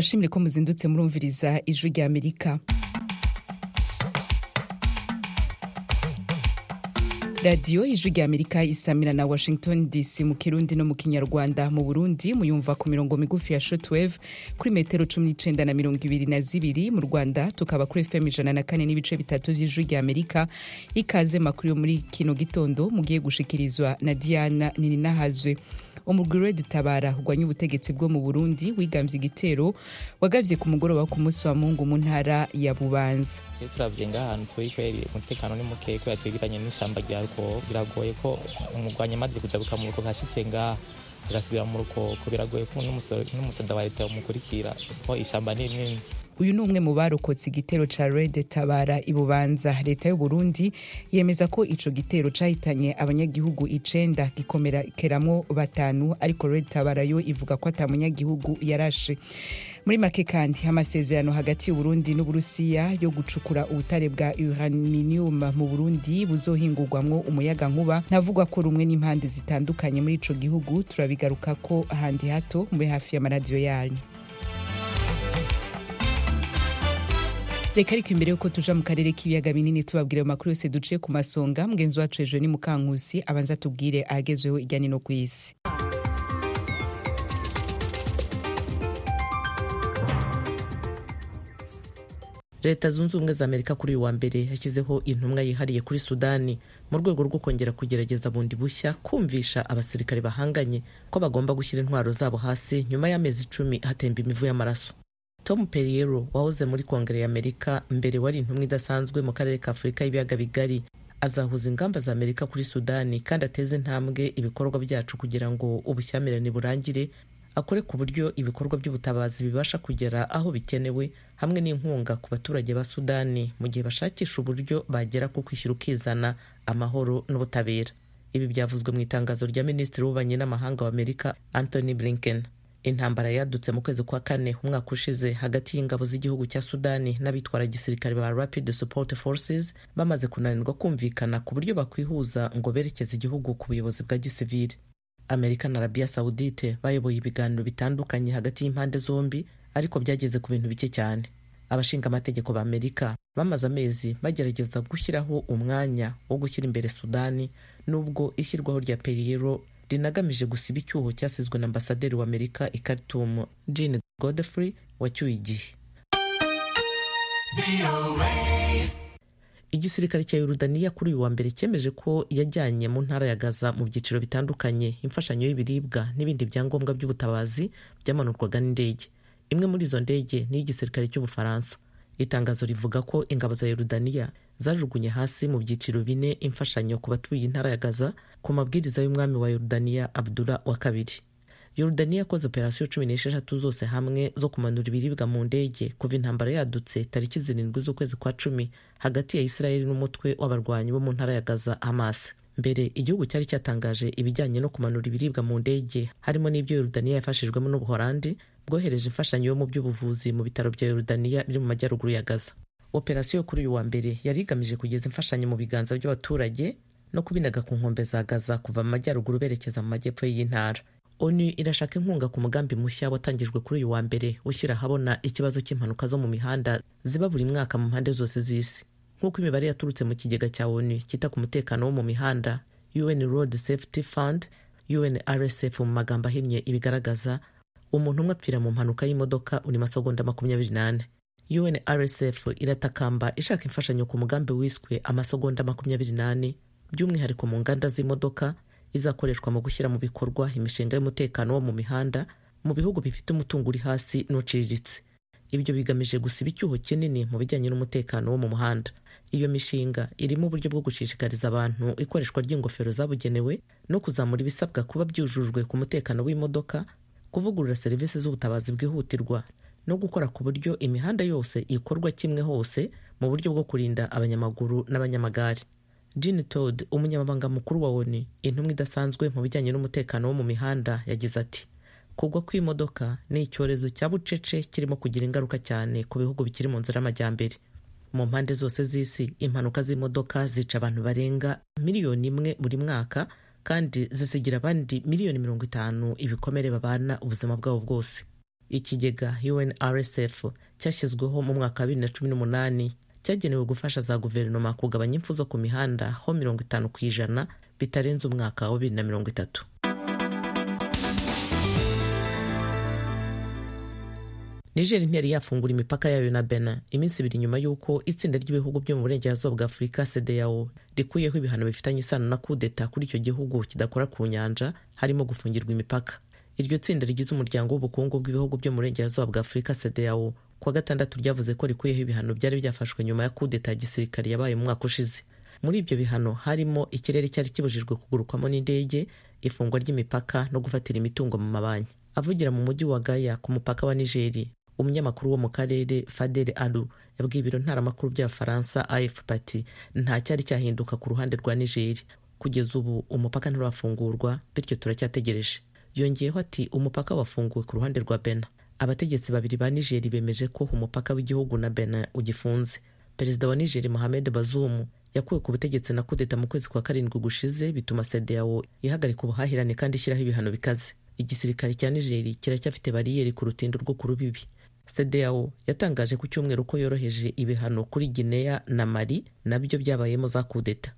tubashimire ko muzindutse murumviriza ijwi rya amerika. Radiyo ijwi rya amerika isamira na washington dc mu kirundi no mu kinyarwanda. Mu burundi muyumva ku mirongo migufi ya shotwave kuri metero cumi n'icenda na mirongo ibiri na zibiri. Mu rwanda tukaba kuri fm ijana na kane n'ibice bitatu vy'ijwi rya amerika. Ikaze makuru yo muri kino gitondo mugiye gushikirizwa na diana nininahazwe umugwi red tabara urwanya ubutegetsi bwo mu burundi wigambye igitero wagavye ku mugoroba ku munsi wa mungu mu ntara ya bubanza. Iyo turavye ngahantu turi kweri umutekano ni mukeyi kubera twegeranye n'ishamba rya rukoko biragoye ko umugwanyi amaze kujabuka mu rukoko ashitse ngaha agasubira mu rukoko biragoye ko n'umusada wa leta umukurikira ko ishamba ni rinini uyu ni umwe mu barokotse igitero ca red tabara ibubanza leta y'uburundi yemeza ko ico gitero cahitanye abanyagihugu icenda gikomerekeramwo batanu ariko red tabara yo ivuga ko ata munyagihugu yarashe. Muri make kandi amasezerano hagati y'uburundi n'uburusiya yo gucukura ubutare bwa uranium mu burundi buzohingurwamwo umuyaga nkuba ntavugwa ko rumwe n'impande zitandukanye muri ico gihugu. Turabigaruka ko handi hato mube hafi y'amaradiyo yanyu. Reka ariko imbere yuko tuja mu karere k'ibiyaga binini tubabwira ayo makuru yose duciye ku masonga mugenzi wacu hejuru ni mukankusi abanza tubwire ahagezweho irya nino ku isi. Leta zunze ubumwe za amerika kuri uyu wa mbere yashyizeho intumwa yihariye kuri sudani mu rwego rwo kongera kugerageza bundi bushya kumvisha abasirikare bahanganye ko bagomba gushyira intwaro zabo hasi nyuma y'amezi icumi hatemba imivu y'amaraso. Tom perriero wahoze muri kongere y'amerika mbere wari intumwa idasanzwe mu karere ka afurika y'ibiyaga bigari. Azahuza ingamba za amerika kuri sudani kandi ateze intambwe ibikorwa byacu kugira ngo ubushyamirane burangire akore ku buryo ibikorwa by'ubutabazi bibasha kugera aho bikenewe hamwe n'inkunga ku baturage ba sudani mu gihe bashakisha uburyo bagera ku kwishyira ukizana amahoro n'ubutabera. Ibi byavuzwe mu itangazo rya minisitiri w'ububanyi n'amahanga wa amerika anthony blinken. Intambara yadutse mu kwezi kwa kane umwaka ushize hagati y'ingabo z'igihugu cya sudani n'abitwara gisirikare ba rapid support forces bamaze kunanirwa kumvikana ku buryo bakwihuza ngo berekeze igihugu ku buyobozi bwa gisivili. Amerika na arabia saudite bayoboye ibiganiro bitandukanye hagati y'impande zombi ariko byageze ku bintu bike cyane. Abashinga amategeko ba amerika bamaze amezi bagerageza gushyiraho umwanya wo gushyira imbere sudani nubwo ishyirwaho rya periyero rinagamije gusiba icyuho cyasizwe na ambasaderi wa amerika i khartoum jean godfrey wacyuye igihe. Igisirikare cya yorudaniya kuri uyu wa mbere cyemeje ko yajyanye mu ntara ya gaza mu byiciro bitandukanye imfashanyo y'ibiribwa n'ibindi byangombwa by'ubutabazi byamanurwaga n'indege. Imwe muri izo ndege ni iy'igisirikare cy'ubufaransa itangazo rivuga ko ingabo za yorudaniya zajugunye hasi mu byiciro bine imfashanyo ku batuye intara ya gaza ku mabwiriza y'umwami wa yorudaniya abdura wa kabiri. Yorudaniya yakoze operasiyo cumi n'esheshatu zose hamwe zo kumanura ibiribwa mu ndege kuva intambara yadutse tariki zirindwi z'ukwezi kwa cumi hagati ya isirayeli n'umutwe w'abarwanyi bo mu ntara ya gaza hamas. Mbere igihugu cyari cyatangaje ibijyanye no kumanura ibiribwa mu ndege harimo n'ibyo yorudaniya yafashijwemo n'ubuhorandi bwohereje imfashanyo yo mu by'ubuvuzi mu bitaro bya yorudaniya biri mu majyaruguru ya gaza. Operasiyo kuri uyu wa mbere yari igamije kugeza imfashanyo mu biganza by'abaturage no kubinaga ku nkombe za gaza kuva mu majyaruguru berekeza mu majyepfo y'iyi ntara. Onu irashaka inkunga ku mugambi mushya watangijwe kuri uyu wa mbere ushyira ahabona ikibazo cy'impanuka zo mu mihanda ziba buri mwaka mu mpande zose z'isi. Nk'uko imibare yaturutse mu kigega cya onu cyita ku mutekano wo mu mihanda un road safety fund unrsf mu magambo ahinnye ibigaragaza umuntu umwe apfira mu mpanuka y'imodoka uri masegonda makumyabiri n'ane. Unrsf iratakamba ishaka imfashanyo ku mugambi wiswe amasegonda makumyabiri n'ane by'umwihariko mu nganda z'imodoka izakoreshwa mu gushyira mu bikorwa imishinga y'umutekano wo mu mihanda mu bihugu bifite umutungo uri hasi n'uciriritse. Ibyo bigamije gusiba icyuho kinini mu bijyanye n'umutekano wo mu muhanda. Iyo mishinga irimo uburyo bwo gushishikariza abantu ikoreshwa ry'ingofero zabugenewe no kuzamura ibisabwa kuba byujujwe ku mutekano w'imodoka kuvugurura serivisi z'ubutabazi bwihutirwa no gukora ku buryo imihanda yose ikorwa kimwe hose mu buryo bwo kurinda abanyamaguru n'abanyamagare. Jean Todd umunyamabanga mukuru wa ONU intumwa idasanzwe mu bijyanye n'umutekano wo mu mihanda yagize ati kugwa kw'imodoka ni icyorezo cya bucece kirimo kugira ingaruka cyane ku bihugu bikiri mu nzira y'amajyambere. Mu mpande zose z'isi impanuka z'imodoka zica abantu barenga miliyoni imwe buri mwaka kandi zisigira abandi miliyoni mirongo itanu ibikomere babana ubuzima bwabo bwose. Ikigega unrsf cyashyizweho mu mwaka wa bibiri na cumi n'umunani cyagenewe gufasha za guverinoma kugabanya impfu zo ku mihanda ho mirongo itanu ku ijana bitarenze umwaka wa bibiri na mirongo itatu. Niger ntiyari yafungura imipaka yayo na benin. Iminsi ibiri nyuma y'uko itsinda ry'ibihugu byo mu burengerazuba bwa afurika cdao rikuyeho ibihano bifitanye isano na kudeta kuri icyo gihugu kidakora ku nyanja harimo gufungirwa imipaka. Iryo tsinda rigize umuryango w'ubukungu bw'ibihugu byo mu burengerazuba bwa afurika cdao kuwa gatandatu ryavuze ko rikuyeho ibihano byari byafashwe nyuma ya kudeta ya gisirikare yabaye mu mwaka ushize. Muri ibyo bihano harimo ikirere cyari kibujijwe kugurukwamo n'indege ifungwa ry'imipaka no gufatira imitungo mu mabanki. Avugira mu mujyi wa gaya ku mupaka wa nigeri umunyamakuru wo mu karere fadel alu yabwiye ibiro ntaramakuru by'abafaransa afp ati nta cyari cyahinduka ku ruhande rwa nigeri kugeza ubu umupaka nturafungurwa bityo turacyategereje. Yongeyeho ati umupaka wafunguwe ku ruhande rwa bena abategetsi babiri ba nigeri bemeje ko umupaka w'igihugu na bena ugifunze. Perezida wa nigeri mohamed bazoum yakuwe ku butegetsi na kudeta mu kwezi kwa karindwi gushize bituma cdao ihagarika ubuhahirane kandi ishyiraho ibihano bikaze. Igisirikare cya nigeri kiracyafite bariyeri ku rutindo rwo ku rubibi. Cdao yatangaje ku cyumweru ko yoroheje ibihano kuri guinea na mali na byo byabayemo za kudeta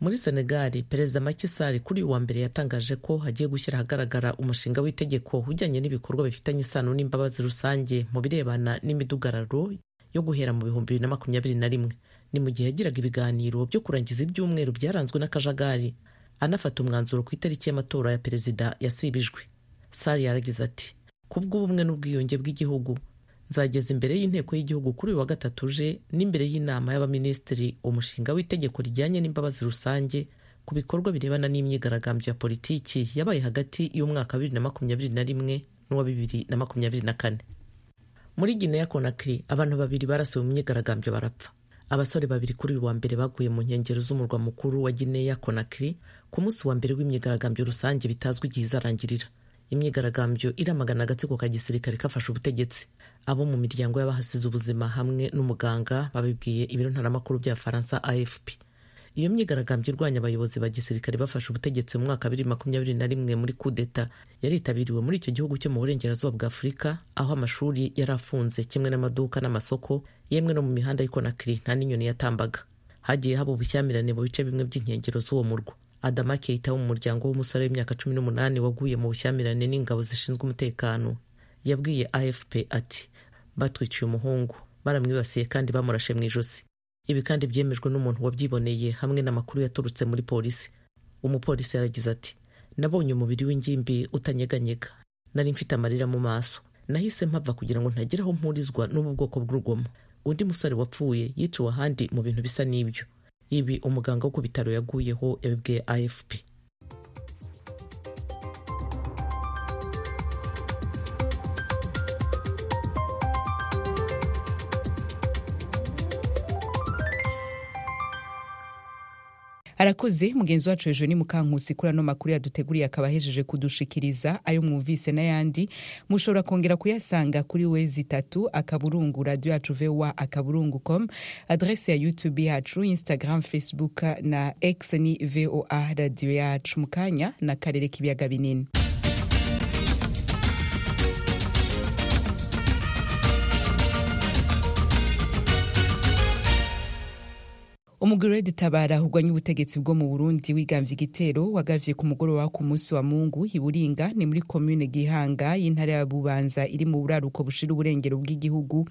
muri senegali perezida Macky Sall kuri uyu wa mbere yatangaje ko hagiye gushyira ahagaragara umushinga w'itegeko ujyanye n'ibikorwa bifitanye isano n'imbabazi rusange mu birebana n'imidugararo yo guhera mu bihumbi bibiri na makumyabiri na rimwe. Ni mu gihe yagiraga ibiganiro byo kurangiza ibyumweru byaranzwe n'akajagari. Anafata umwanzuro ku itariki y'amatora ya perezida yasibijwe. Sall yaragize ati kubw'ubumwe n'ubwiyunge bw'igihugu nzageza imbere y'inteko y'igihugu kuri uyu wa gatatu uje n'imbere y'inama y'abaminisitiri umushinga w'itegeko rijyanye n'imbabazi rusange ku bikorwa birebana n'imyigaragambyo ya politiki yabaye hagati y'umwaka wa bibiri na makumyabiri na rimwe n'uwa bibiri na makumyabiri na kane. Muri Guinea Conakry abantu babiri barasiwe mu myigaragambyo barapfa. Abasore babiri kuri uyu wa mbere baguye mu nkengero z'umurwa mukuru wa Guinea Conakry ku munsi wa mbere w'imyigaragambyo rusange bitazwi igihe izarangirira imyigaragambyo iramagana agatsiko ka gisirikare kafashe ubutegetsi. Abo mu miryango y'abahasize ubuzima hamwe n'umuganga babibwiye ibiro ntaramakuru bya faransa afp iyo myigaragambyo irwanya abayobozi ba gisirikare bafashe ubutegetsi mu mwaka bibiri makumyabiri na rimwe muri kudeta yaritabiriwe muri icyo gihugu cyo mu burengerazuba bwa afurika aho amashuri yari afunze kimwe n'amaduka n'amasoko yemwe no mu mihanda y'ikonakiri nta n'inyoni yatambaga. Hagiye haba ubushyamirane mu bice bimwe by'inkengero z'uwo murwa. Adama keita wo mu muryango w'umusore w'imyaka cumi n'umunani waguye mu bushyamirane n'ingabo zishinzwe umutekano yabwiye afp ati batwikiye umuhungu baramwibasiye kandi bamurashe mu ijosi. Ibi kandi byemejwe n'umuntu wabyiboneye hamwe n'amakuru yaturutse muri polisi. Umupolisi yaragize ati nabonye umubiri w'ingimbi utanyeganyega nari mfite amarira mu maso nahise mpava kugira ngo ntagire aho mpurizwa n'ubu bwoko bw'urugomo. Undi musore wapfuye yiciwe ahandi mu bintu bisa n'ibyo. Ibi umuganga wo ku bitaro yaguyeho yabibwiye afp arakoze mugenzi wacu hejuru ni mukankusi kuri ano makuru yaduteguriye akaba ahejeje kudushikiriza ayo mwumvise n'ayandi. Mushobora kongera kuyasanga kuri wezi itatu akaburungu radiyo yacu voa akaburungu com. Adrese ya youtube yacu instagram facebook na x ni voa radiyo yacu. Mu kanya n'akarere k'ibiyaga binini. Umugore tabara urwanya ubutegetsi bwo mu burundi wigambye igitero wagavye ku mugoroba ku munsi wa mungu iburinga ni muri komune gihanga y'intara ya bubanza iri mu buraruko bushira uburengero bw'igihugu.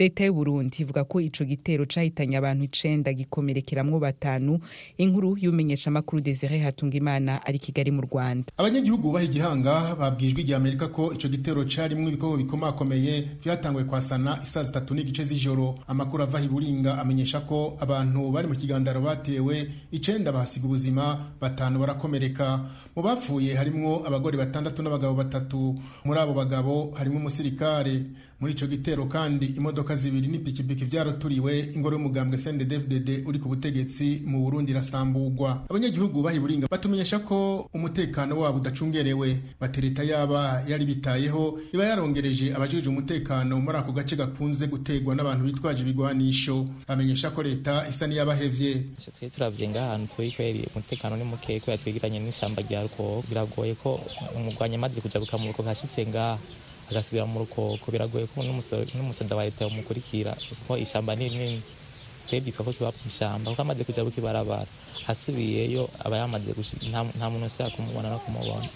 Leta y'uburundi ivuga ko ico gitero cahitanye abantu icenda gikomerekeramwo batanu. Inkuru y'umenyesha amakuru desire hatungimana ari kigali mu rwanda. Abanyagihugu bubaha igihanga babwijwe igihe amerika ko ico gitero carimwo ibikorwa bikomakomeye vyatanguye kwasana isaa zitatu n'igice z'ijoro. Amakuru ava iburinga amenyesha ko abantu bari mu kigandaro batewe icenda bahasiga ubuzima batanu barakomereka. Mu bapfuye harimwo abagore batandatu n'abagabo batatu. Muri abo bagabo harimwo umusirikare. Muri ico gitero kandi imodoka zibiri n'ipikipiki vyaroturiwe ingoro y'umugambwe CNDD-FDD uri ku butegetsi mu Burundi irasambugwa. Abanyagihugu bahiburinga batumenyesha ko umutekano wabo udacungerewe. Batereta yaba yari bitayeho iba yarongereje abajejwe umutekano muri ako gace gakunze gutegwa n'abantu bitwaje ibigwanisho. Bamenyesha ko leta isa n'iyabahevye. Twe turavye ngahantu turi kweri umutekano ni muke kubera twegeranye n'ishamba rya ruko biragoye ko umugwanyi amaze kujabuka mu ruko kashitse ngaha agasubira mu rukoko biragoye ko n'umusada wa leta yamukurikira kuko ishyamba ni rinini twe byitwa ko kiba mu ishyamba kuko amaze kuja kukibarabara asubiyeyo aba yamaze nta muntu ushaka kumubona no kumubona.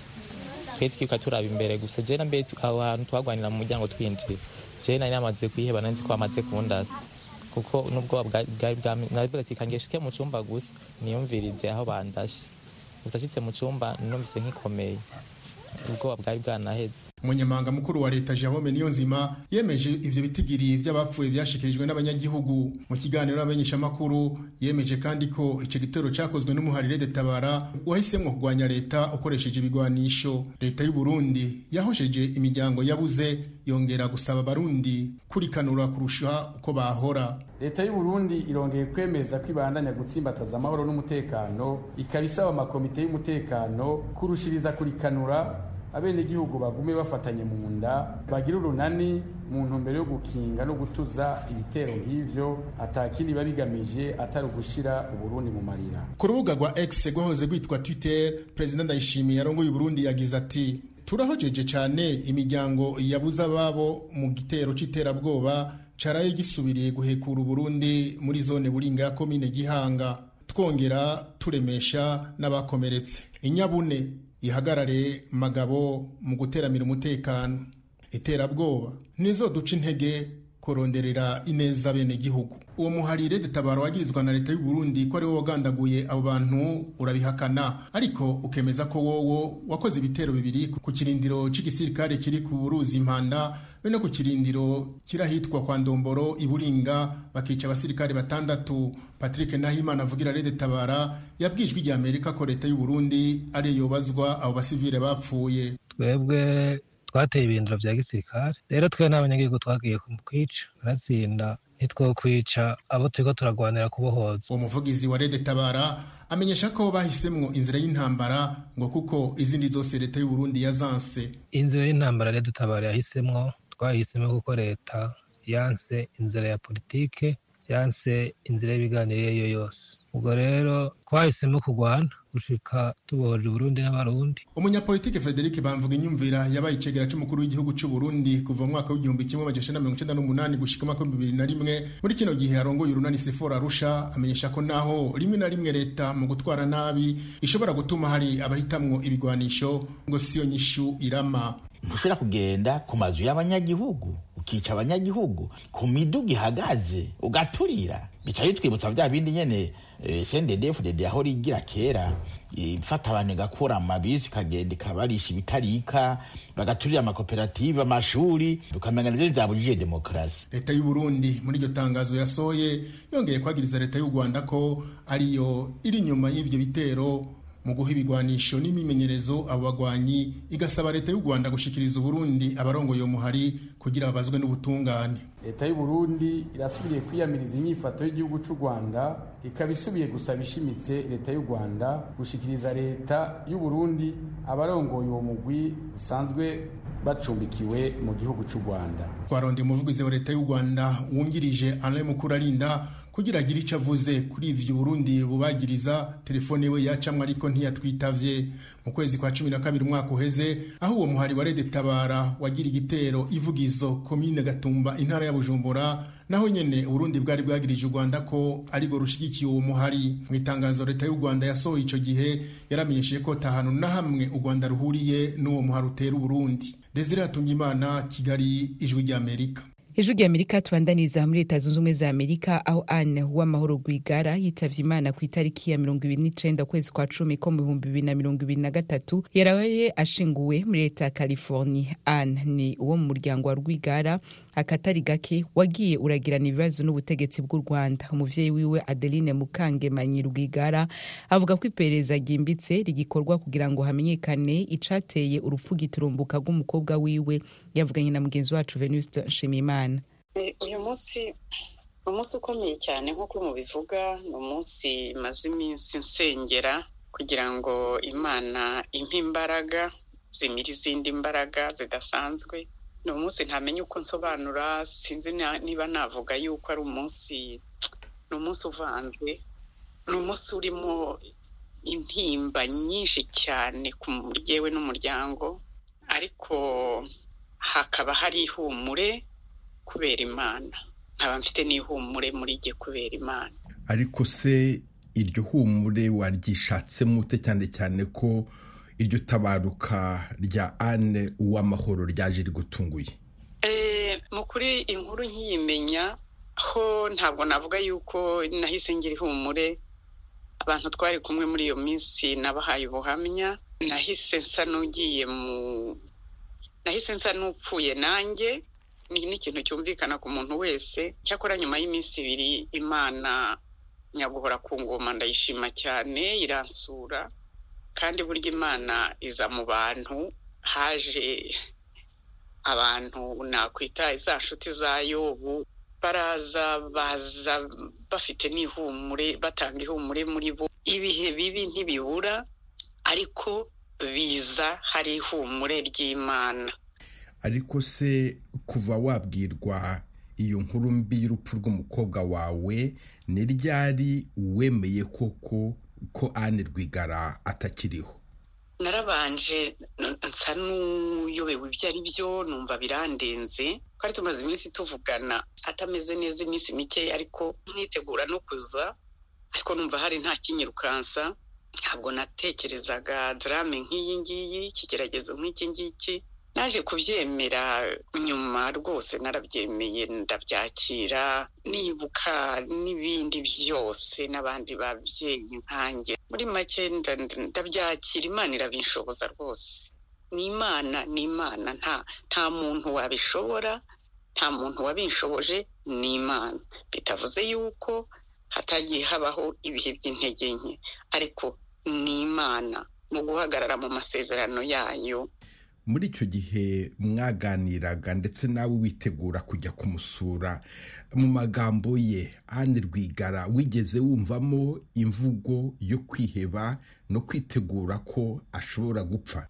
Twe twiruka turaba imbere gusa je na mbere aho hantu twagwanira mu muryango twinjira je nari namaze kwiheba nari nzi ko amaze kundasa kuko n'ubwoba bwari bwanavuga ati kange shike mu cumba gusa niyumvirize aho bandashe. Gusa ashitse mu cumba numvise nk'ikomeye. Ubwoba bwari bwanaheze umunyamabanga mukuru wa leta jerome niyonzima yemeje ivyo bitigiri vy'abapfuye vyashikirijwe n'abanyagihugu. Mu kiganiro n'abamenyeshamakuru yemeje kandi ko ico gitero cakozwe n'umuharire de tabara wahisemwo kurwanya leta ukoresheje ibigwanisho. Leta y'u burundi yahosheje imiryango yabuze yongera gusaba abarundi kurikanura kurusha uko bahora. Leta y'u burundi irongeye kwemeza ko ibandanya gutsimbataza amahoro n'umutekano ikaba isaba amakomite y'umutekano kurushiriza kurikanura abenegihugu bagume bafatanye mu nda bagira urunani mu ntumbero yo gukinga no gutuza ibitero nk'ivyo atakindi biba bigamije atari ugushira uburundi mu marira. Ku rubuga rwa x rwahoze rwitwa twitter perezida ndayishimiye yarongoye uburundi yagize ati turahojeje cyane imiryango yabuze ababo mu gitero c'iterabwoba caraye gisubiriye guhekura uburundi muri zone buringa ya komine gihanga. Twongera turemesha n'abakomeretse. Inyabune ihagarare magabo mu guteramira umutekano. Iterabwoba nizo duca intege kuronderera ineza bene gihugu uwo muharire detabaro wagirizwa na leta y'u Burundi ko ari wo wagandaguye abo bantu urabihakana. Ariko ukemeza ko wowo wakoze ibitero bibiri ku kirindiro c'igisirikare kiri ku ruzi impanda be no ku kirindiro kirahitwa kwa ndomboro iburinga bakica abasirikare batandatu. Patrick nahimana avugira rede tabara yabwijwe rya amerika ko leta y'u Burundi ari yobazwa abo basivile bapfuye. Twebwe twateye ibirindiro vya gisirikare. Rero twe n'abanyagihugu twagiye kwica turatsinda. Ntitwokwica abo turiko turagwanira kubohoza. Uwo muvugizi wa rede tabara amenyesha ko bahisemwo inzira y'intambara ngo kuko izindi zose leta y'u Burundi yazanse. Inzira y'intambara rede tabara yahisemwo twahisemo kuko leta yanse inzira ya politike yanse inzira y'ibiganiro iyo yose. Ubwo rero twahisemo kurwana gushika tubohoje Burundi n'abarundi. Umunyapolitike Frederic Bamvuga inyumvira yabaye icegera c'umukuru w'igihugu c'u Burundi kuva mu mwaka w'igihumbi kimwe amajana mirongo icenda n'umunani gushika mwaka w'ibihumbi bibiri na rimwe. Muri kino gihe arongoye urunani Sephora Arusha amenyesha ko naho rimwe na rimwe leta mu gutwara nabi ishobora gutuma hari abahitamwo ibigwanisho ngo siyo nyishu irama. Ntushobora kugenda ku mazu y'abanyagihugu ukica abanyagihugu ku miduga ihagaze ugaturira. Bica bitwibutsa bya bindi nyene. Sendedefudede aho rigira kera. Ifata abantu igakura amabisi ikagenda ikabarisha ibitarika bagaturira amakoperative amashuri tukamenya nivyo vyabujije demokarasi. Leta y'u Burundi muri iryo tangazo yasohoye yongeye kwagiriza leta y'u Rwanda ko ariyo iri inyuma y'ivyo bitero mu guha ibigwanisho n'imimenyerezo abo bagwanyi igasaba leta y'u Rwanda gushikiriza Uburundi abarongoye muhari kugira babazwe n'ubutungane. Leta y'u Burundi irasubiriye kwiyamiriza inyifato y'igihugu c'u Rwanda ikaba isubiye gusaba ishimitse leta y'u Rwanda gushikiriza leta y'u Burundi abarongoye uwo mugwi usanzwe bacumbikiwe mu gihugu c'u Rwanda. Twarondeye umuvugizi wa leta y'u Rwanda wungirije Alain Mukurarinda kugira agire icyo avuze kuri ivyo Burundi bubagiriza telefone we yacamwe ariko ntiyatwitavye. Mu kwezi kwa cumi na kabiri umwaka uheze aho uwo muhari wa Rede Tabara wagira igitero ivugizo komine Gatumba intara ya Bujumbura naho nyene Burundi bwari bwagirije u Rwanda ko ariko rushigikiye uwo muhari. Mu itangazo leta y'u Rwanda yasohoye ico gihe yaramenyesheje ko tahano na hamwe u Rwanda ruhuriye n'uwo muhari utera Burundi. Desire Atungimana Kigali ijwi rya Ijwi rya amerika tubandaniza muri leta zunze ubumwe za amerika aho anne w'amahoro rwigara yitavye imana ku itariki ya mirongo ibiri n'icenda ukwezi kwa cumi ko mu bihumbi bibiri na mirongo ibiri na gatatu yaraye ashinguwe muri leta ya california. Anne ni uwo mu muryango wa rwigara akatari gake wagiye uragirana ibibazo n'ubutegetsi bw'u rwanda. Umuvyeyi wiwe adeline mukangemanyi rwigara avuga ko iperereza ryimbitse rigikorwa kugira ngo hamenyekane icateye urupfu giturumbuka rw'umukobwa wiwe yavuganye na mugenzi wacu venuste nshimiyimana. Uyu munsi umunsi ukomeye cyane nk'uko mubivuga ni umunsi maze iminsi nsengera kugira ngo imana impe imbaraga zimira izindi mbaraga zidasanzwe. Ni umunsi ntamenye uko nsobanura sinzi niba navuga yuko ari umunsi ni umunsi uvanze ni umunsi urimo intimba nyinshi cyane ku muryewe n'umuryango ariko hakaba hari ihumure kubera imana. Nkaba mfite n'ihumure muri jye kubera imana. Ariko se iryo humure waryishatsemo ute cyane cyane ko iryo tabaruka rya ane uw'amahoro ryaje rigutunguye? Mu kuri inkuru nkiyimenya ho ntabwo navuga yuko nahise ngira ihumure. Abantu twari kumwe muri iyo minsi nabahaye ubuhamya. Nahise nsa n'ugiye mu nahise nsa n'upfuye nanjye. Ni n'ikintu cyumvikana ku muntu wese. Cyakora nyuma y'iminsi ibiri imana nyaguhora ku ngoma ndayishima cyane iransura. Kandi burya imana iza mu bantu haje abantu nakwita za nshuti za yobu baraza baza bafite n'ihumure batanga ihumure muri bo. Ibihe bibi ntibibura ariko biza hari ihumure ry'imana. Ariko se kuva wabwirwa iyo nkuru mbi y'urupfu rw'umukobwa wawe ni ryari wemeye koko ko ane rwigara atakiriho. Narabanje nsa n'uyobewe ibyo ari byo numva birandenze. Twari tumaze iminsi tuvugana atameze neza iminsi mikeya ariko mwitegura no kuza ariko numva hari nta kinyirukansa ntabwo natekerezaga darame nk'iyi ngiyi ikigeragezo nk'iki ngiki. Naje kubyemera nyuma rwose narabyemeye ndabyakira nibuka n'ibindi byose n'abandi babyeyi nkanjye. Muri make ndabyakira imana irabinshoboza rwose. Ni imana ni imana nta nta muntu wabishobora nta muntu wabinshoboje ni imana. Bitavuze yuko hatagiye habaho ibihe by'intege nke. Ariko ni imana mu guhagarara mu masezerano yayo. Muri icyo gihe mwaganiraga ndetse nawe witegura kujya kumusura. Mu magambo ye ane rwigara wigeze wumvamo imvugo yo kwiheba no kwitegura ko ashobora gupfa?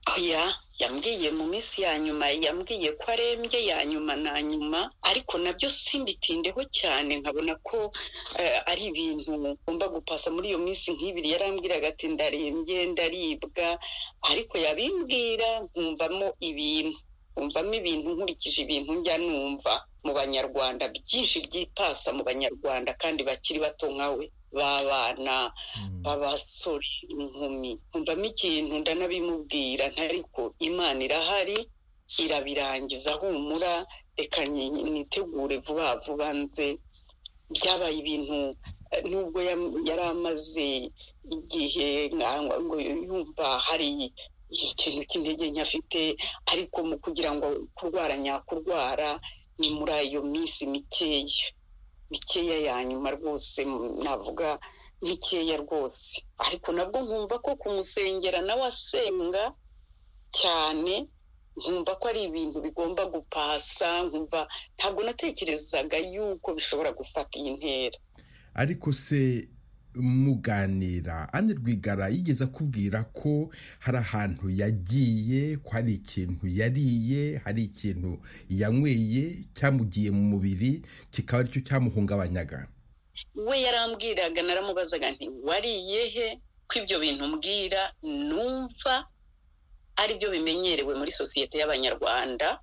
Yambwiye mu minsi ya nyuma yambwiye ko arembye ya nyuma na nyuma ariko na byo simbitindeho cyane nkabona ko ari ibintu ngomba gupasa muri iyo minsi nk'ibiri yarambwiraga ati ndarembye ndaribwa. Ariko yabimbwira nkumvamo ibintu. Nkumvamo ibintu nkurikije ibintu njya numva mu banyarwanda byinshi byipasa mu banyarwanda kandi bakiri bato nka we b'abana b'abasore inkumi. Nkumvamo ikintu ndanabimubwira ntariko imana irahari irabirangiza humura reka nitegure vuba vuba nze. Byabaye ibintu nubwo yari amaze igihe ngo yumva hari ikintu cy'intege nke afite ariko mu kugira ngo kurwara nyakurwara ni muri ayo minsi mikeya. Mikeya ya nyuma rwose navuga mikeya rwose. Ariko nabwo nkumva ko kumusengera nawe asenga cyane nkumva ko ari ibintu bigomba gupasa nkumva ntabwo natekerezaga yuko bishobora gufata iyi ntera. Ariko se muganira ane rwigara yigeze akubwira ko hari ahantu yagiye ko hari ikintu yariye hari ikintu yanyweye cyamugiye mu mubiri kikaba ari cyo cyamuhungabanyaga. We yarambwiraga naramubazaga nti wariye he? Ko ibyo bintu mbwira numva ari byo bimenyerewe muri sosiyete y'abanyarwanda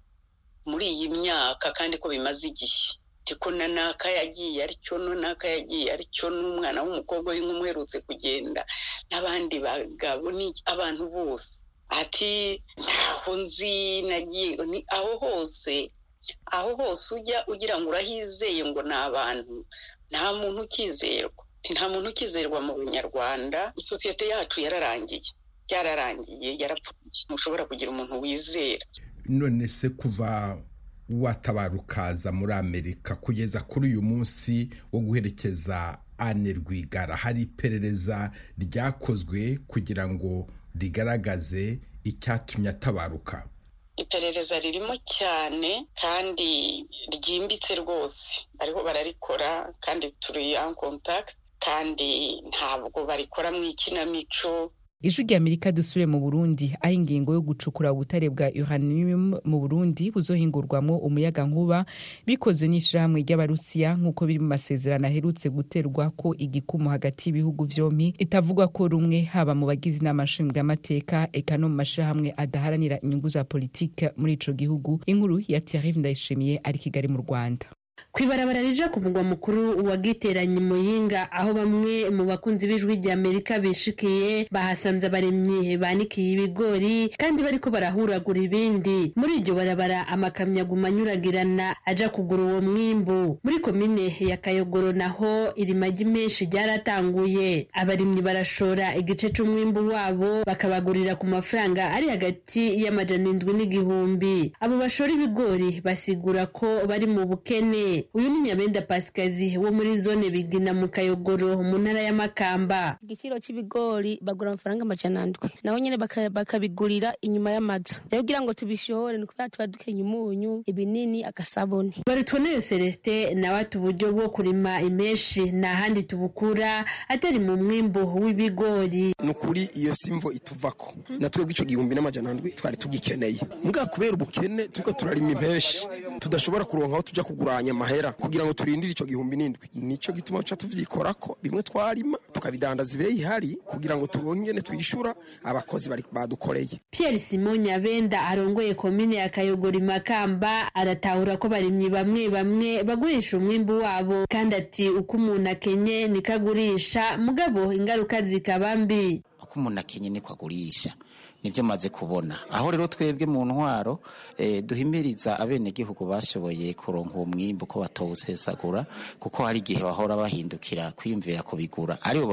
muri iyi myaka kandi ko bimaze igihe. Ko na naka yagiye ari cyo no naka yagiye ari cyo n'umwana w'umukobwa w'inkumi uherutse kugenda n'abandi bagabo ni abantu bose. Ati ntaho nzi nagiye ni aho hose aho hose ujya ugira ngo urahizeye ngo ni abantu nta muntu ukizerwa. Nta muntu ukizerwa mu banyarwanda sosiyete yacu yararangiye byararangiye yarapfuye ntushobora kugira umuntu wizera. None se kuva watabara ukaza muri amerika kugeza kuri uyu munsi wo guherekeza ane rwigara. Hari iperereza ryakozwe kugira ngo rigaragaze icyatumye atabaruka. Iperereza ririmo cyane kandi ryimbitse rwose. Bariho bararikora kandi turi an contact kandi ntabwo barikora mu ikinamico. Ijwi rya amerika dusubire mu burundi aho ingingo yo gucukura ubutare bwa uranium mu burundi buzohingurwamo umuyaga nkuba bikozwe n'ishirahamwe ry'abarusiya nk'uko biri mu masezerano aherutse guterwa ko igikumu hagati y'ibihugu vyompi itavugwa ko rumwe haba mu bagize inama nshingamateka eka no mu mashirahamwe adaharanira inyungu za politike muri ico gihugu. Inkuru ya Thierry Ndayishimiye ari kigali mu rwanda. Kwibarabara rija ku mugwa mukuru wa giteranye muyinga aho bamwe mu bakunzi b'ijwi rya amerika bishikiye bahasanze abaremyi banikiye ibigori kandi bariko barahuragura ibindi. Muri iryo barabara amakamyo aguma anyuragirana aja kugura uwo mwimbu. Muri komine ya kayogoro naho irimagi menshi ryaratanguye. Abarimyi barashora igice c'umwimbu wabo bakabagurira ku mafaranga ari hagati y'amajana indwi n'igihumbi. Abo bashora ibigori basigura ko bari mu bukene. Uyu ni nyabenda pasikazi wo muri zone bigina mu kayogoro mu ntara ya makamba. Igiciro cy'ibigori bagura amafaranga amajana ndwi. Nabo nyine bakabigurira inyuma y'amazu. Rero kugira ngo tubishore ni ukubera tuba dukenye umunyu ibinini agasabuni. Barutwoneyo celestin nawe ati uburyo bwo kurima imeshi nta handi tubukura atari mu mwimbu w'ibigori. Ni ukuri iyo simvo ituvako. Na twebwe icyo gihumbi n'amajana ndwi twari tugikeneye. Mbwa kubera ubukene turiko turarima impeshi tudashobora kuronka aho tujya kuguranya amahera kugira ngo turindire icyo gihumbi n'indwi. Nicyo gituma tuca tuvyikorako bimwe twarima tukabidandaza ibeyi ihari kugira ngo tubongene tuyishura abakozi badukoreye. Pierre simon nyabenda arongoye komine ya kayogori makamba aratahura ko barimyi bamwe bamwe bagurisha umwimbu wabo. Kandi ati uko umuntu akenye niko agurisha. Mugabo ingaruka zikaba mbi. Uko umuntu akenye niko agurisha. Nibyo maze kubona. Aho rero twebwe mu ntwaro duhimiriza abenegihugu bashoboye kuronka uwo mwimbu ko batawusesagura kuko hari igihe bahora bahindukira kwiyumvira kubigura ari bo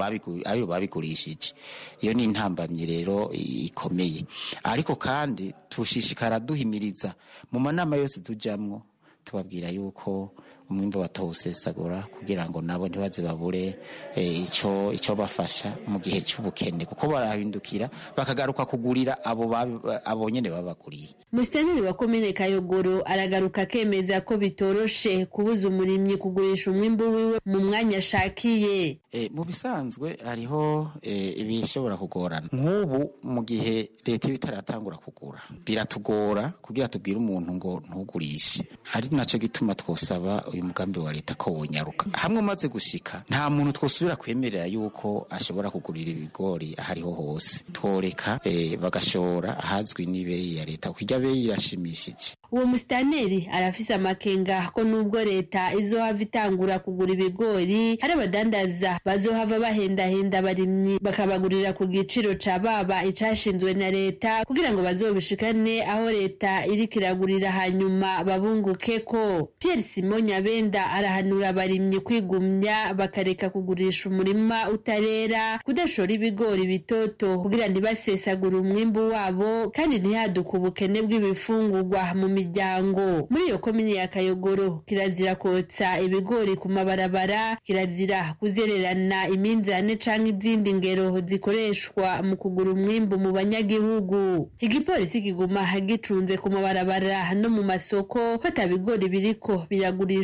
babigurishije. Iyo ni intambamyi rero ikomeye. Ariko kandi tushishikara duhimiriza. Mu manama yose tujyamwo tubabwira yuko umwimbo batawusesagura kugira ngo nabo ntibaze babure icyo icyo bafasha mu gihe cy'ubukene kuko barahindukira bakagaruka kugurira abo nyene babaguriye. Musitanteri wa komine kayogoro aragaruka akemeza ko bitoroshe kubuza umurimyi kugurisha umwimbu wiwe mu mwanya ashakiye. Mu bisanzwe hariho ibishobora kugorana. Nk'ubu mu gihe leta iba itaratangura kugura biratugora kugira tubwire umuntu ngo ntugurishe. Ari na cyo gituma twosaba uyu mugambi wa leta ko wonyaruka. Hamwe umaze gushika nta muntu twosubira kwemerera yuko ashobora kugurira ibigori ahariho hose. Tworeka bagashora ahazwi n'ibeyi ya leta kuko irya beyi irashimishije. Uwo musitaneri arafise amakenga ko nubwo leta izohava itangura kugura ibigori hari abadandaza bazohava bahendahenda abarimyi bakabagurira ku giciro ca baba icashinzwe na leta kugira ngo bazobishikane aho leta iriko iragurira hanyuma babunguke ko pierre simon nyabenda arahanura abarimyi kwigumya bakareka kugurisha umurima utarera kudashora ibigori bitoto kugira ntibasesagure umwimbu wabo kandi ntihaduke ubukene bw'ibifungurwa mu miryango. Muri iyo komini ya kayogoro kirazira kotsa ibigori ku mabarabara kirazira kuzererana iminzane canke izindi ngero zikoreshwa mu kugura umwimbu mu banyagihugu. Igipolisi kiguma gicunze ku mabarabara no mu masoko ko ata bigori biriko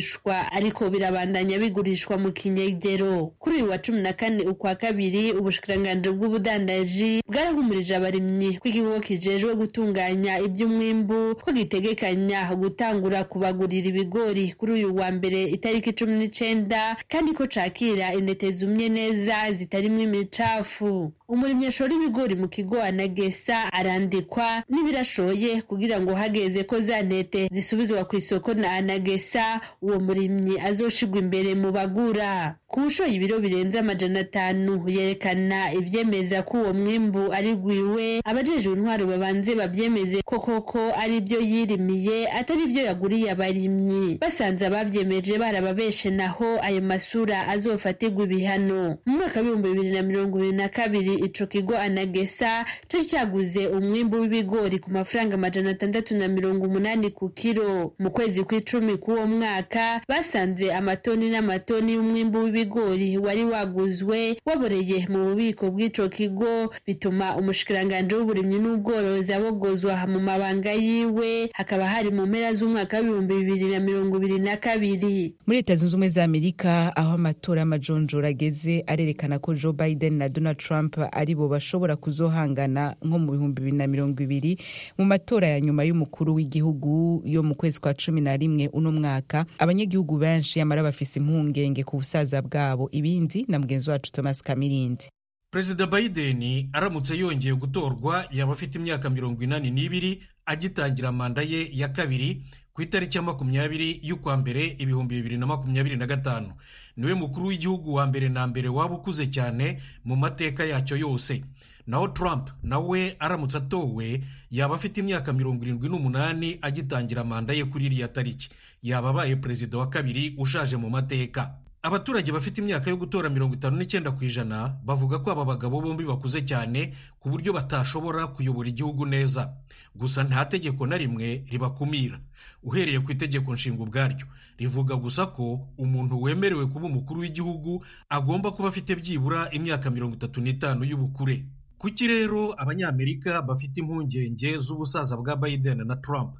biragurishwa ariko birabandanya bigurishwa mu kinyegero. Kuri uyu wa cumi na kane ukwa kabiri ubushikiranganji bw'ubudandaji bwarahumurije abarimyi ko igihugu kijejwe gutunganya iby'umwimbu ko gitegekanya gutangura kubagurira ibigori. Kuri uyu wa mbere itariki cumi n'icenda kandi ko cakira intete zumye neza zitarimwo imicafu. Umurimyi ashora ibigori mu kigo anagesa arandikwa n'ibirashoye kugira ngo hageze ko za ntete zisubizwa ku isoko na anagesa uwo murimyi azoshigwa imbere mu bagura. Ku ushoye ibiro birenze amajana atanu yerekana ivyemeza ko uwo mwimbu ari gwiwe abajejwe intwaro babanze bavyemeze ko koko ari byo yirimiye atari byo yaguriye abarimyi. Basanze abavyemeje barababeshe naho ayo masura azofatirwa ibihano. Mu mwaka w'ibihumbi bibiri na mirongo ibiri na kabiri ico kigo anagesa cari caguze umwimbu w'ibigori ku mafaranga amajana atandatu na mirongo umunani ku kiro. Mu kwezi kw'icumi k'uwo mwaka basanze amatoni n'amatoni y'umwimbu w'ibigori wari waguzwe waboreye mu bubiko bw'ico kigo bituma umushikiranganji w'uburimyi n'ubworozi abogozwa mu mabanga yiwe hakaba hari mu mpera z'umwaka w'ibihumbi bibiri na mirongo ibiri na kabiri. Muri leta zunze ubumwe za amerika aho amatora y'amajonjora ageze arerekana ko joe biden na donald trump ari bo bashobora kuzohangana nko mu bihumbi bibiri na mirongo ibiri mu matora ya nyuma y'umukuru w'igihugu yo mu kwezi kwa cumi na rimwe uno mwaka. Abanyagihugu benshi yamara bafise impungenge ku busaza bwabo ibindi na mugenzi wacu thomas kamirindi. Perezida biden aramutse yongeye gutorwa yaba afite imyaka mirongo inani n'ibiri agitangira manda ye ya kabiri ku itariki ya makumyabiri y'ukwa mbere ibihumbi bibiri na makumyabiri na gatanu. Niwe mukuru w'igihugu wa mbere na mbere waba ukuze cyane mu mateka yacyo yose. Naho trump nawe aramutse atowe yaba afite imyaka mirongo irindwi n'umunani agitangira manda ye kuri iriya tariki. Yaba abaye perezida wa kabiri ushaje mu mateka. Abaturage bafite imyaka yo gutora mirongo itanu n'icyenda ku ijana bavuga ko aba bagabo bombi bakuze cyane ku buryo batashobora kuyobora igihugu neza. Gusa nta tegeko na rimwe ribakumira. Uhereye ku itegeko nshinga ubwaryo. Rivuga gusa ko umuntu wemerewe kuba umukuru w'igihugu agomba kuba afite byibura imyaka mirongo itatu n'itanu y'ubukure. Kuki rero abanyamerika bafite impungenge z'ubusaza bwa biden na trump?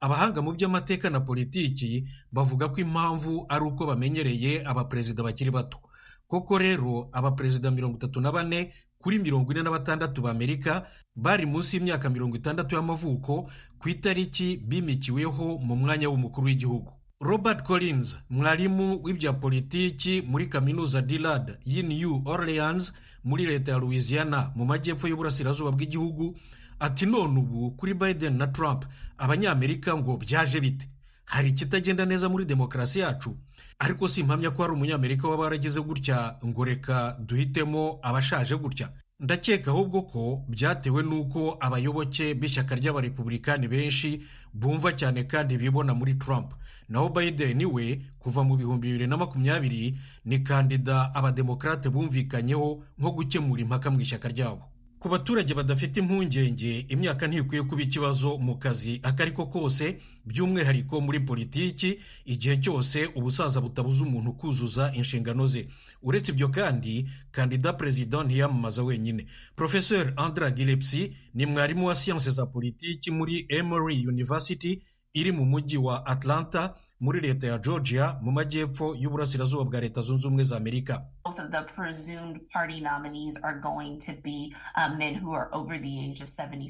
Abahanga mu by'amateka na politiki bavuga ko impamvu ari uko bamenyereye abaperezida bakiri bato. Koko rero abaperezida mirongo itatu na bane kuri mirongo ine na batandatu b'amerika bari munsi y'imyaka mirongo itandatu y'amavuko ku itariki bimikiweho mu mwanya w'umukuru w'igihugu. Robert collins mwarimu w'ibya politiki muri kaminuza dillard y'i new orleans muri leta ya louisiana mu majyepfo y'uburasirazuba bw'igihugu ati none ubu kuri biden na trump abanyamerika ngo byaje bite? Hari ikitagenda neza muri demokarasi yacu? Ariko si impamya ko hari umunyamerika waba warageze gutya ngo reka duhitemo abashaje gutya. Ndakeka ahubwo ko byatewe n'uko abayoboke b'ishyaka ry'abarepubulikani benshi bumva cyane kandi bibona muri trump. Naho biden we kuva mu bihumbi bibiri na makumyabiri ni kandida abademokarate bumvikanyeho nko gukemura impaka mu ishyaka ryabo. Ku baturage badafite impungenge imyaka ntikwiye kuba ikibazo mu kazi. Ako ari ko kose by'umwihariko muri politiki igihe cyose ubusaza butabuza umuntu kuzuza inshingano ze. Uretse ibyo kandi kandida perezida ntiyamamaza wenyine. Professeur andra gilepsi ni mwarimu wa siyanse za politiki muri emory university iri mu mujyi wa atlanta muri leta ya georgia mu majyepfo y'uburasirazuba bwa leta zunze ubumwe za amerika.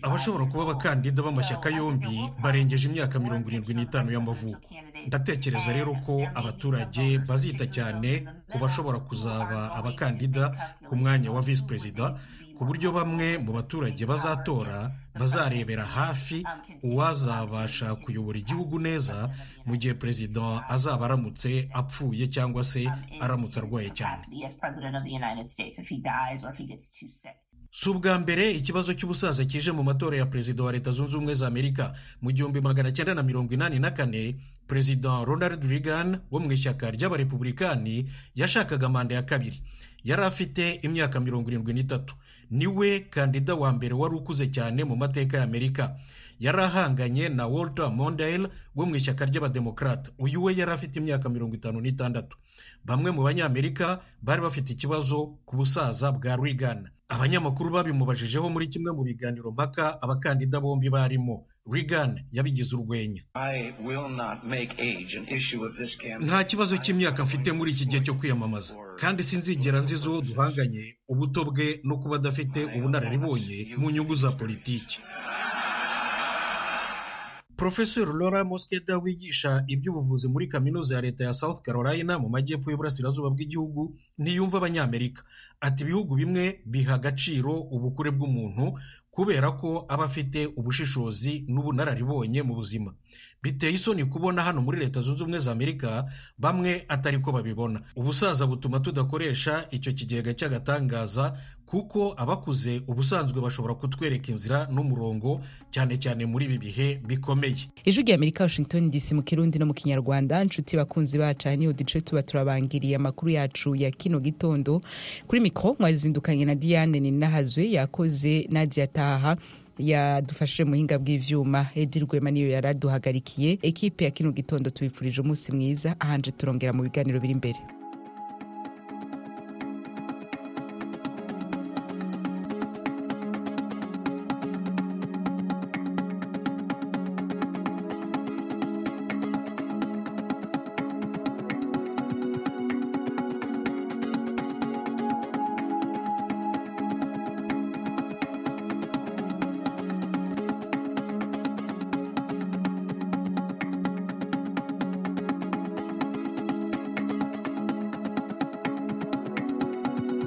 Abashobora kuba abakandida b'amashyaka yombi barengeje imyaka mirongo irindwi n'itanu y'amavuko. ndatekereza rero ko abaturage bazita cyane ku bashobora kuzaba abakandida ku mwanya wa visi perezida ku buryo bamwe mu baturage bazatora bazarebera hafi uwazabasha kuyobora igihugu neza mu gihe perezida azaba aramutse apfuye cyangwa se aramutse arwaye cyane. Si ubwa mbere ikibazo cy'ubusaza kije mu matora ya perezida wa leta zunze ubumwe za amerika. Mu gihumbi magana cyenda na mirongo inani na kane perezida ronald reagan wo mu ishyaka ry'abarepubulikani yashakaga manda ya kabiri. Yari afite imyaka mirongo irindwi n'itatu. Ni we kandida wa mbere wari ukuze cyane mu mateka ya amerika. Yari ahanganye na walter mondale wo mu ishyaka ry'abademokarate uyu we yari afite imyaka mirongo itanu n'itandatu. Bamwe mu banyamerika bari bafite ikibazo ku busaza bwa reagan. Abanyamakuru babimubajijeho muri kimwe mu biganiro mpaka abakandida bombi barimo. Reagan yabigize urwenya nta kibazo cy'imyaka mfite muri iki gihe cyo kwiyamamaza. Kandi sinzigera nziza uwo duhanganye ubuto bwe no kuba adafite ubunararibonye mu nyungu za politiki. Profesor Laura Moskeda wigisha iby'ubuvuzi muri kaminuza ya leta ya South Carolina mu majyepfo y'uburasirazuba bw'igihugu ntiyumva abanyamerika. Ati ibihugu bimwe biha agaciro ubukure bw'umuntu kubera ko aba afite ubushishozi n'ubunararibonye mu buzima. Biteye isoni kubona hano muri leta zunze ubumwe za amerika bamwe atari ko babibona. Ubusaza butuma tudakoresha icyo kigega cy'agatangaza kuko abakuze ubusanzwe bashobora kutwereka inzira n'umurongo cyane cyane muri ibi bihe bikomeye. Ijwi rya amerika washington dc mu kirundi no mu kinyarwanda nshuti bakunzi bacu aha ni ho duce tuba turabangiriye amakuru yacu ya kino gitondo. Kuri mikoro mwazindukanye na diane ninahazwe yakoze nadia taha yadufashije mu buhinga bw'ivyuma. Edi rwema niyo yari aduhagarikiye ekipe ya kino gitondo tubifurije umunsi mwiza. Ahanje turongera mu biganiro biri imbere.